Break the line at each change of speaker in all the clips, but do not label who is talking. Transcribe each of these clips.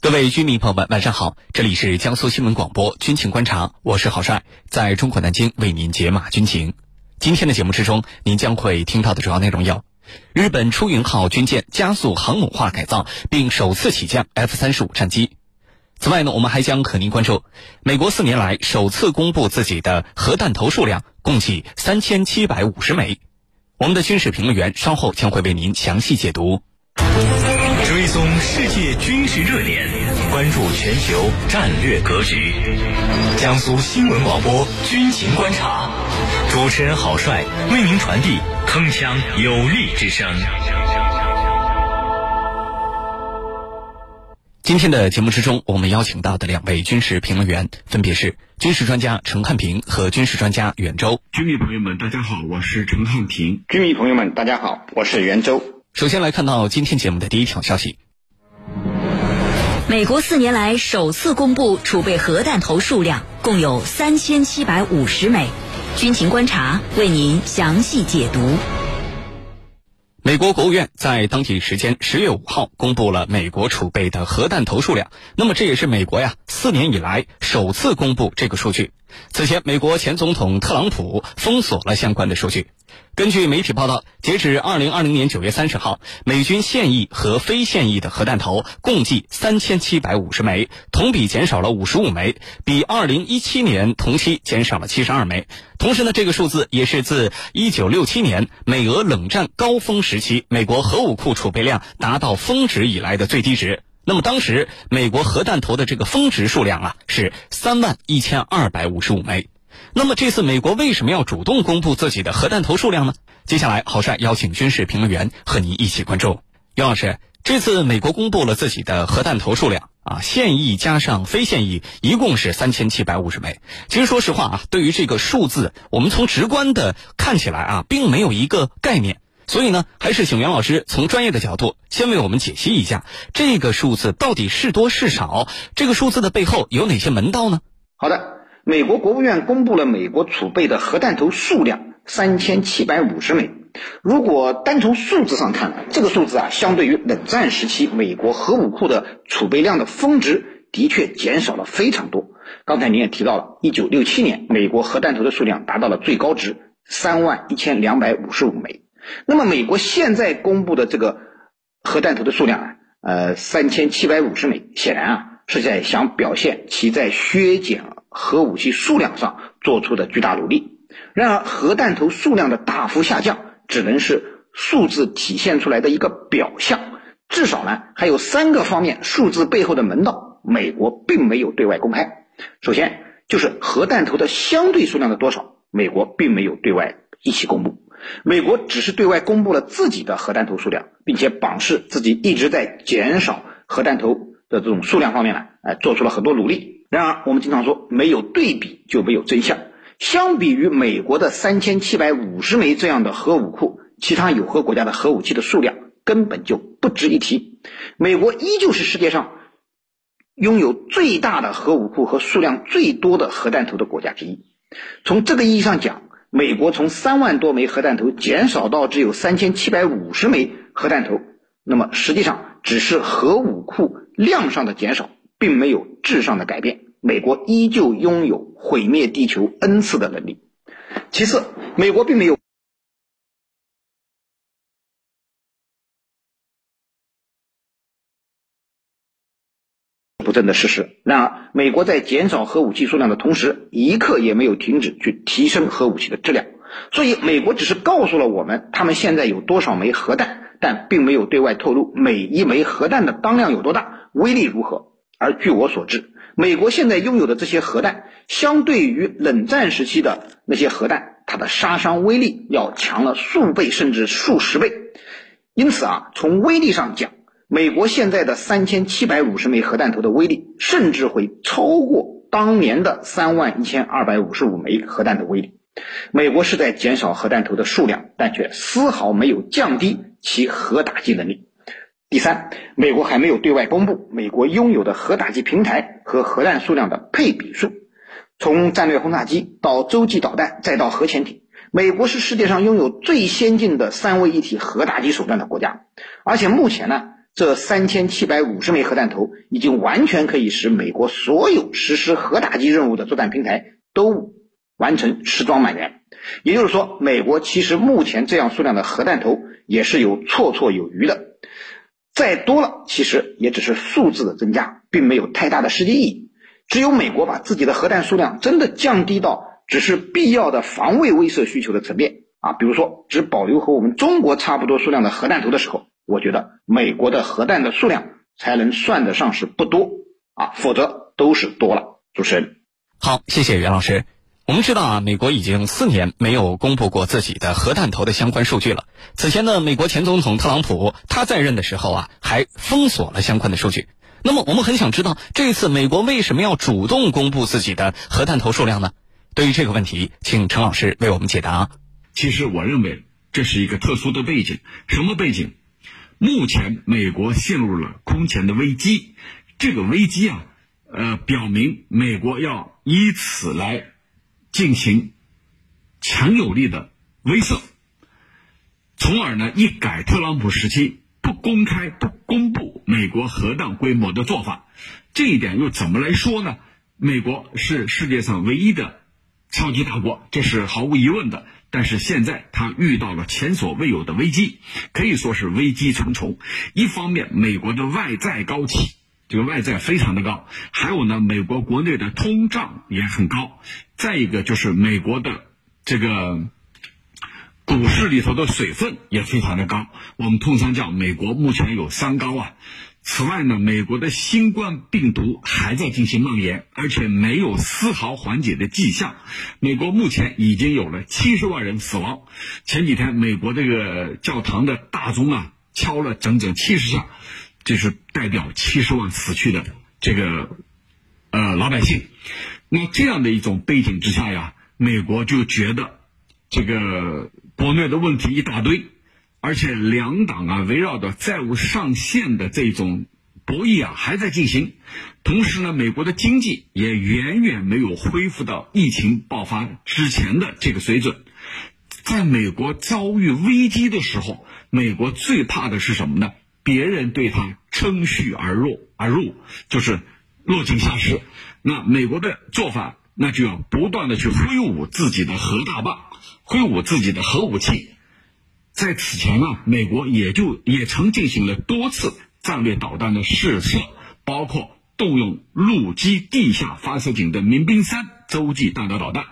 各位军迷朋友们，晚上好！这里是江苏新闻广播军情观察，我是郝帅，在中国南京为您解码军情。今天的节目之中，您将会听到的主要内容有：日本出云号军舰加速航母化改造，并首次起降 F 三十五战机。此外呢，我们还将和您关注美国四年来首次公布自己的核弹头数量，共计三千七百五十枚。我们的军事评论员稍后将会为您详细解读。
追踪世界军事热点，关注全球战略格局。江苏新闻广播军情观察，主持人郝帅为您传递铿锵有力之声。
今天的节目之中，我们邀请到的两位军事评论员分别是军事专家陈汉平和军事专家袁周。
军迷朋友们，大家好，我是陈汉平。
军迷朋友们，大家好，我是袁周。
首先来看到今天节目的第一条消息：
美国四年来首次公布储备核弹头数量，共有三千七百五十枚。军情观察为您详细解读。
美国国务院在当地时间十月五号公布了美国储备的核弹头数量，那么这也是美国呀四年以来首次公布这个数据。此前，美国前总统特朗普封锁了相关的数据。根据媒体报道，截至二零二零年九月三十号，美军现役和非现役的核弹头共计三千七百五十枚，同比减少了五十五枚，比二零一七年同期减少了七十二枚。同时呢，这个数字也是自一九六七年美俄冷战高峰时期美国核武库储备量达到峰值以来的最低值。那么当时美国核弹头的这个峰值数量啊是三万一千二百五十五枚。那么这次美国为什么要主动公布自己的核弹头数量呢？接下来，郝帅邀请军事评论员和您一起关注。袁老师，这次美国公布了自己的核弹头数量啊，现役加上非现役，一共是三千七百五十枚。其实说实话啊，对于这个数字，我们从直观的看起来啊，并没有一个概念。所以呢，还是请袁老师从专业的角度先为我们解析一下这个数字到底是多是少，这个数字的背后有哪些门道呢？
好的。美国国务院公布了美国储备的核弹头数量三千七百五十枚。如果单从数字上看，这个数字啊，相对于冷战时期美国核武库的储备量的峰值，的确减少了非常多。刚才您也提到了，一九六七年美国核弹头的数量达到了最高值三万一千两百五十五枚。那么美国现在公布的这个核弹头的数量啊，呃，三千七百五十枚，显然啊是在想表现其在削减。核武器数量上做出的巨大努力，然而核弹头数量的大幅下降只能是数字体现出来的一个表象，至少呢还有三个方面数字背后的门道，美国并没有对外公开。首先就是核弹头的相对数量的多少，美国并没有对外一起公布，美国只是对外公布了自己的核弹头数量，并且榜示自己一直在减少核弹头的这种数量方面呢，哎做出了很多努力。然而，我们经常说，没有对比就没有真相。相比于美国的三千七百五十枚这样的核武库，其他有核国家的核武器的数量根本就不值一提。美国依旧是世界上拥有最大的核武库和数量最多的核弹头的国家之一。从这个意义上讲，美国从三万多枚核弹头减少到只有三千七百五十枚核弹头，那么实际上只是核武库量上的减少。并没有质上的改变，美国依旧拥有毁灭地球 n 次的能力。其次，美国并没有的事实。然而，美国在减少核武器数量的同时，一刻也没有停止去提升核武器的质量。所以，美国只是告诉了我们他们现在有多少枚核弹，但并没有对外透露每一枚核弹的当量有多大，威力如何。而据我所知，美国现在拥有的这些核弹，相对于冷战时期的那些核弹，它的杀伤威力要强了数倍甚至数十倍。因此啊，从威力上讲，美国现在的三千七百五十枚核弹头的威力，甚至会超过当年的三万一千二百五十五枚核弹的威力。美国是在减少核弹头的数量，但却丝毫没有降低其核打击能力。第三，美国还没有对外公布美国拥有的核打击平台和核弹数量的配比数。从战略轰炸机到洲际导弹再到核潜艇，美国是世界上拥有最先进的三位一体核打击手段的国家。而且目前呢，这三千七百五十枚核弹头已经完全可以使美国所有实施核打击任务的作战平台都完成实装满员。也就是说，美国其实目前这样数量的核弹头也是有绰绰有余的。再多了，其实也只是数字的增加，并没有太大的实际意义。只有美国把自己的核弹数量真的降低到只是必要的防卫威慑需求的层面啊，比如说只保留和我们中国差不多数量的核弹头的时候，我觉得美国的核弹的数量才能算得上是不多啊，否则都是多了。主持人，
好，谢谢袁老师。我们知道啊，美国已经四年没有公布过自己的核弹头的相关数据了。此前呢，美国前总统特朗普他在任的时候啊，还封锁了相关的数据。那么，我们很想知道，这次美国为什么要主动公布自己的核弹头数量呢？对于这个问题，请陈老师为我们解答。
其实，我认为这是一个特殊的背景。什么背景？目前美国陷入了空前的危机。这个危机啊，呃，表明美国要以此来。进行强有力的威慑，从而呢一改特朗普时期不公开、不公布美国核弹规模的做法。这一点又怎么来说呢？美国是世界上唯一的超级大国，这是毫无疑问的。但是现在他遇到了前所未有的危机，可以说是危机重重。一方面，美国的外债高企。这个外债非常的高，还有呢，美国国内的通胀也很高。再一个就是美国的这个股市里头的水分也非常的高。我们通常叫美国目前有三高啊。此外呢，美国的新冠病毒还在进行蔓延，而且没有丝毫缓解的迹象。美国目前已经有了七十万人死亡。前几天，美国这个教堂的大钟啊敲了整整七十下。这是代表七十万死去的这个呃老百姓，那这样的一种背景之下呀，美国就觉得这个国内的问题一大堆，而且两党啊围绕着债务上限的这种博弈啊还在进行，同时呢，美国的经济也远远没有恢复到疫情爆发之前的这个水准，在美国遭遇危机的时候，美国最怕的是什么呢？别人对他乘虚而入，而入就是落井下石。那美国的做法，那就要不断的去挥舞自己的核大棒，挥舞自己的核武器。在此前啊，美国也就也曾进行了多次战略导弹的试射，包括动用陆基地下发射井的民兵三洲际弹道导弹，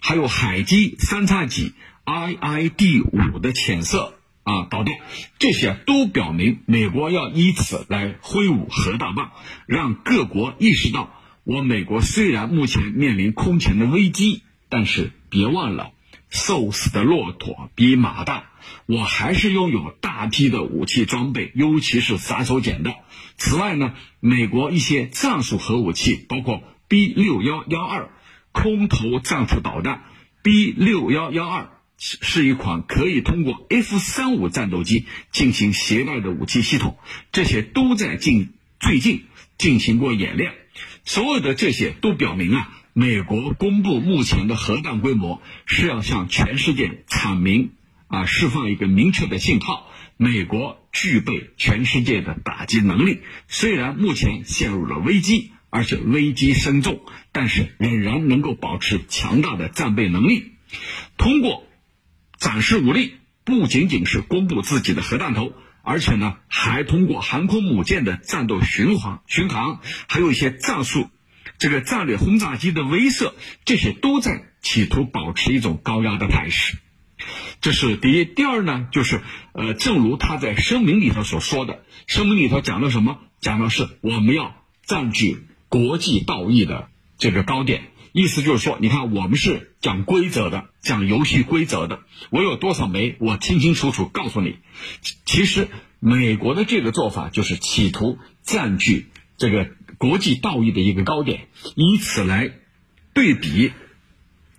还有海基三叉戟 IID 五的潜射。啊，导弹，这些都表明美国要以此来挥舞核大棒，让各国意识到，我美国虽然目前面临空前的危机，但是别忘了，瘦死的骆驼比马大，我还是拥有大批的武器装备，尤其是杀手锏的。此外呢，美国一些战术核武器，包括 B 六幺幺二空投战术导弹，B 六幺幺二。是一款可以通过 F 三五战斗机进行携带的武器系统，这些都在近最近进行过演练。所有的这些都表明啊，美国公布目前的核弹规模是要向全世界阐明啊，释放一个明确的信号：美国具备全世界的打击能力。虽然目前陷入了危机，而且危机深重，但是仍然能够保持强大的战备能力。通过展示武力不仅仅是公布自己的核弹头，而且呢，还通过航空母舰的战斗巡航、巡航，还有一些战术，这个战略轰炸机的威慑，这些都在企图保持一种高压的态势。这是第一。第二呢，就是呃，正如他在声明里头所说的，声明里头讲了什么？讲的是我们要占据国际道义的这个高点。意思就是说，你看，我们是讲规则的，讲游戏规则的。我有多少枚，我清清楚楚告诉你。其实，美国的这个做法就是企图占据这个国际道义的一个高点，以此来对比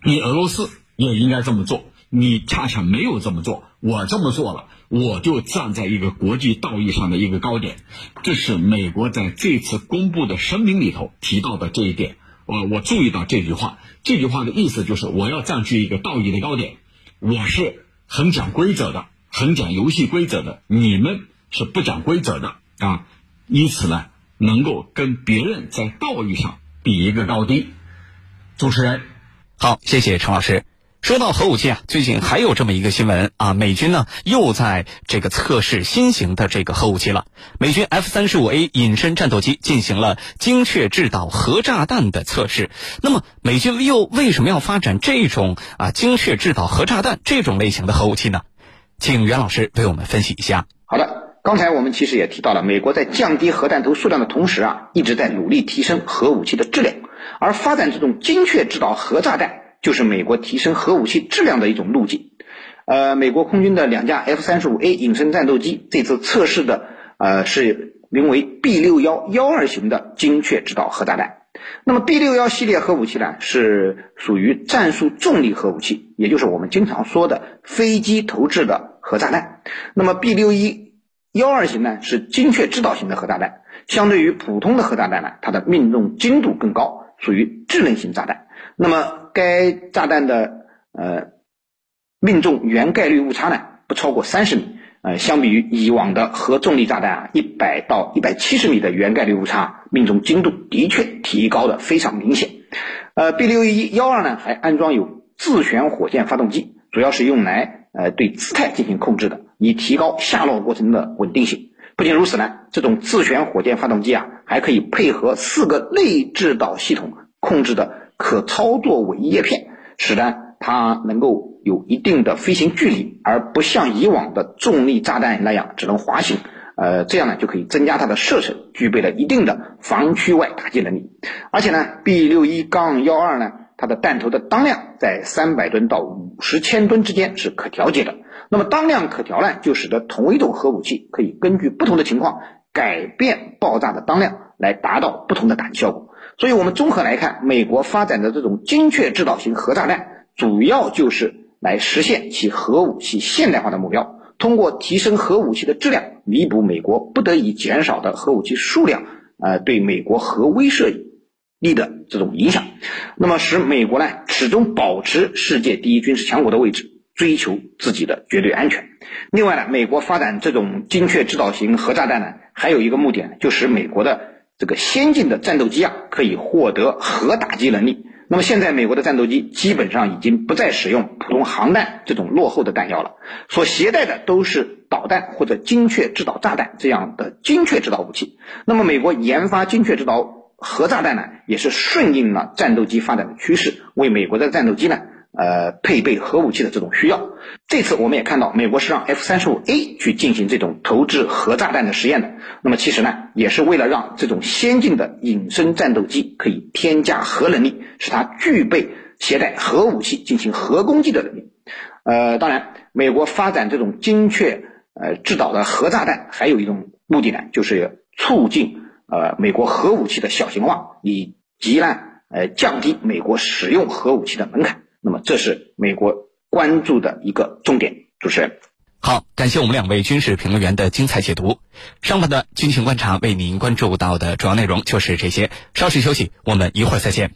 你俄罗斯也应该这么做。你恰恰没有这么做，我这么做了，我就站在一个国际道义上的一个高点。这是美国在这次公布的声明里头提到的这一点。我我注意到这句话，这句话的意思就是我要占据一个道义的高点，我是很讲规则的，很讲游戏规则的，你们是不讲规则的啊，以此呢能够跟别人在道义上比一个高低。主持人，
好，谢谢陈老师。说到核武器啊，最近还有这么一个新闻啊，美军呢又在这个测试新型的这个核武器了。美军 F 三十五 A 隐身战斗机进行了精确制导核炸弹的测试。那么，美军又为什么要发展这种啊精确制导核炸弹这种类型的核武器呢？请袁老师为我们分析一下。
好的，刚才我们其实也提到了，美国在降低核弹头数量的同时啊，一直在努力提升核武器的质量，而发展这种精确制导核炸弹。就是美国提升核武器质量的一种路径。呃，美国空军的两架 F 三十五 A 隐身战斗机这次测试的呃是名为 B 六幺幺二型的精确制导核炸弹。那么 B 六幺系列核武器呢，是属于战术重力核武器，也就是我们经常说的飞机投掷的核炸弹。那么 B 六一幺二型呢，是精确制导型的核炸弹。相对于普通的核炸弹呢，它的命中精度更高，属于智能型炸弹。那么该炸弹的呃命中原概率误差呢不超过三十米，呃，相比于以往的核重力炸弹啊，一百到一百七十米的原概率误差，命中精度的确提高的非常明显。呃，B 六一幺二呢还安装有自旋火箭发动机，主要是用来呃对姿态进行控制的，以提高下落过程的稳定性。不仅如此呢，这种自旋火箭发动机啊还可以配合四个内置导系统控制的。可操作尾翼叶片，使得它能够有一定的飞行距离，而不像以往的重力炸弹那样只能滑行。呃，这样呢就可以增加它的射程，具备了一定的防区外打击能力。而且呢，B 六一杠幺二呢，它的弹头的当量在三百吨到五十千吨之间是可调节的。那么当量可调呢，就使得同一种核武器可以根据不同的情况改变爆炸的当量，来达到不同的打击效果。所以，我们综合来看，美国发展的这种精确制导型核炸弹，主要就是来实现其核武器现代化的目标。通过提升核武器的质量，弥补美国不得已减少的核武器数量，呃，对美国核威慑力的这种影响，那么使美国呢始终保持世界第一军事强国的位置，追求自己的绝对安全。另外呢，美国发展这种精确制导型核炸弹呢，还有一个目的，就使美国的。这个先进的战斗机啊，可以获得核打击能力。那么现在美国的战斗机基本上已经不再使用普通航弹这种落后的弹药了，所携带的都是导弹或者精确制导炸弹这样的精确制导武器。那么美国研发精确制导核炸弹呢，也是顺应了战斗机发展的趋势，为美国的战斗机呢。呃，配备核武器的这种需要，这次我们也看到，美国是让 F 三十五 A 去进行这种投掷核炸弹的实验的。那么其实呢，也是为了让这种先进的隐身战斗机可以添加核能力，使它具备携带核武器进行核攻击的能力。呃，当然，美国发展这种精确呃制导的核炸弹，还有一种目的呢，就是促进呃美国核武器的小型化，以及呢呃降低美国使用核武器的门槛。那么，这是美国关注的一个重点。主持人，
好，感谢我们两位军事评论员的精彩解读。上半段军情观察为您关注到的主要内容就是这些。稍事休息，我们一会儿再见。